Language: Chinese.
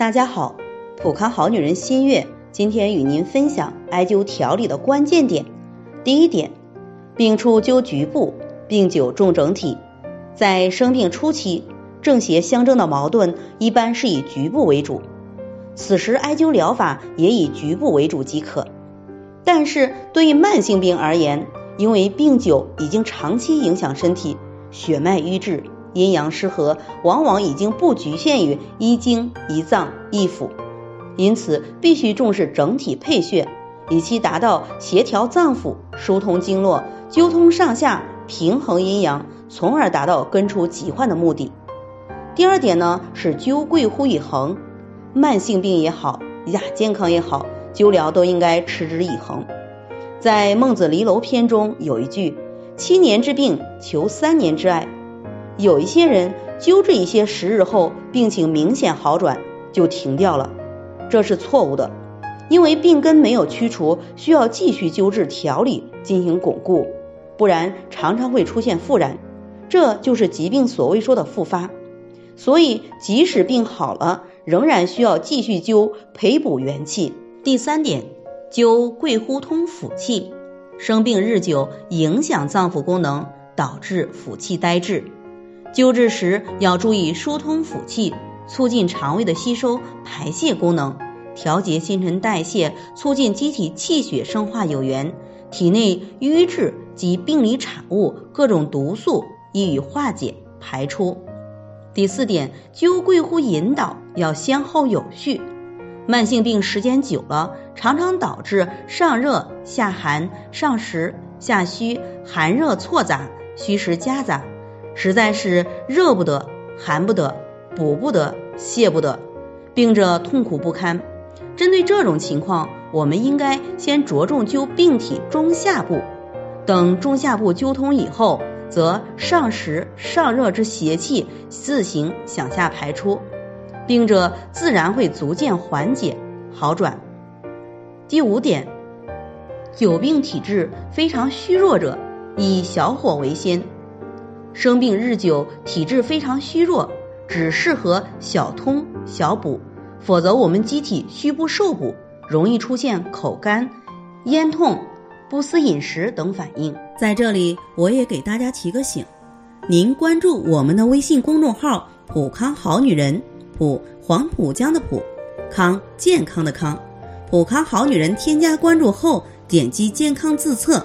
大家好，普康好女人新月今天与您分享艾灸调理的关键点。第一点，病初灸局部，病久重整体。在生病初期，正邪相争的矛盾一般是以局部为主，此时艾灸疗法也以局部为主即可。但是对于慢性病而言，因为病久已经长期影响身体，血脉瘀滞。阴阳失和往往已经不局限于一经一脏一腑，因此必须重视整体配穴，以期达到协调脏腑、疏通经络、纠通上下、平衡阴阳，从而达到根除疾患的目的。第二点呢是灸贵乎以恒，慢性病也好，亚健康也好，灸疗都应该持之以恒。在《孟子离楼篇》中有一句：“七年之病，求三年之艾。”有一些人灸治一些时日后，病情明显好转就停掉了，这是错误的，因为病根没有驱除，需要继续灸治调理进行巩固，不然常常会出现复燃，这就是疾病所谓说的复发。所以即使病好了，仍然需要继续灸培补元气。第三点，灸贵乎通腑气，生病日久影响脏腑功能，导致腑气呆滞。灸治时要注意疏通腑气，促进肠胃的吸收排泄功能，调节新陈代谢，促进机体气血生化有源，体内瘀滞及病理产物、各种毒素易于化解排出。第四点，灸贵乎引导，要先后有序。慢性病时间久了，常常导致上热下寒、上实下虚、寒热错杂、虚实夹杂。实在是热不得，寒不得，补不得，泻不得，病者痛苦不堪。针对这种情况，我们应该先着重灸病体中下部，等中下部灸通以后，则上实上热之邪气自行向下排出，病者自然会逐渐缓解好转。第五点，久病体质非常虚弱者，以小火为先。生病日久，体质非常虚弱，只适合小通小补，否则我们机体虚不受补，容易出现口干、咽痛、不思饮食等反应。在这里，我也给大家提个醒：您关注我们的微信公众号“普康好女人”，普黄浦江的普，康健康的康，普康好女人。添加关注后，点击健康自测。